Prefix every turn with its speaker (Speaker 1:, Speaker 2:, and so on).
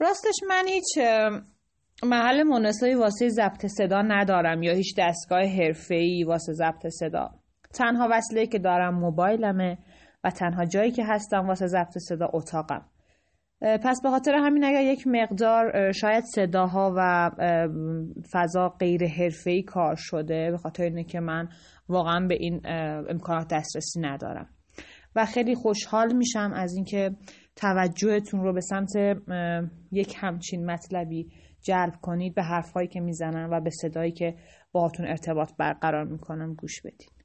Speaker 1: راستش من هیچ محل مناسبی واسه ضبط صدا ندارم یا هیچ دستگاه حرفه‌ای واسه ضبط صدا. تنها وسیله که دارم موبایلمه و تنها جایی که هستم واسه ضبط صدا اتاقم. پس به خاطر همین اگر یک مقدار شاید صداها و فضا غیر حرفه‌ای کار شده به خاطر اینه که من واقعا به این امکانات دسترسی ندارم. و خیلی خوشحال میشم از اینکه توجهتون رو به سمت یک همچین مطلبی جلب کنید به حرفهایی که می‌زنم و به صدایی که باهاتون ارتباط برقرار می‌کنم گوش بدید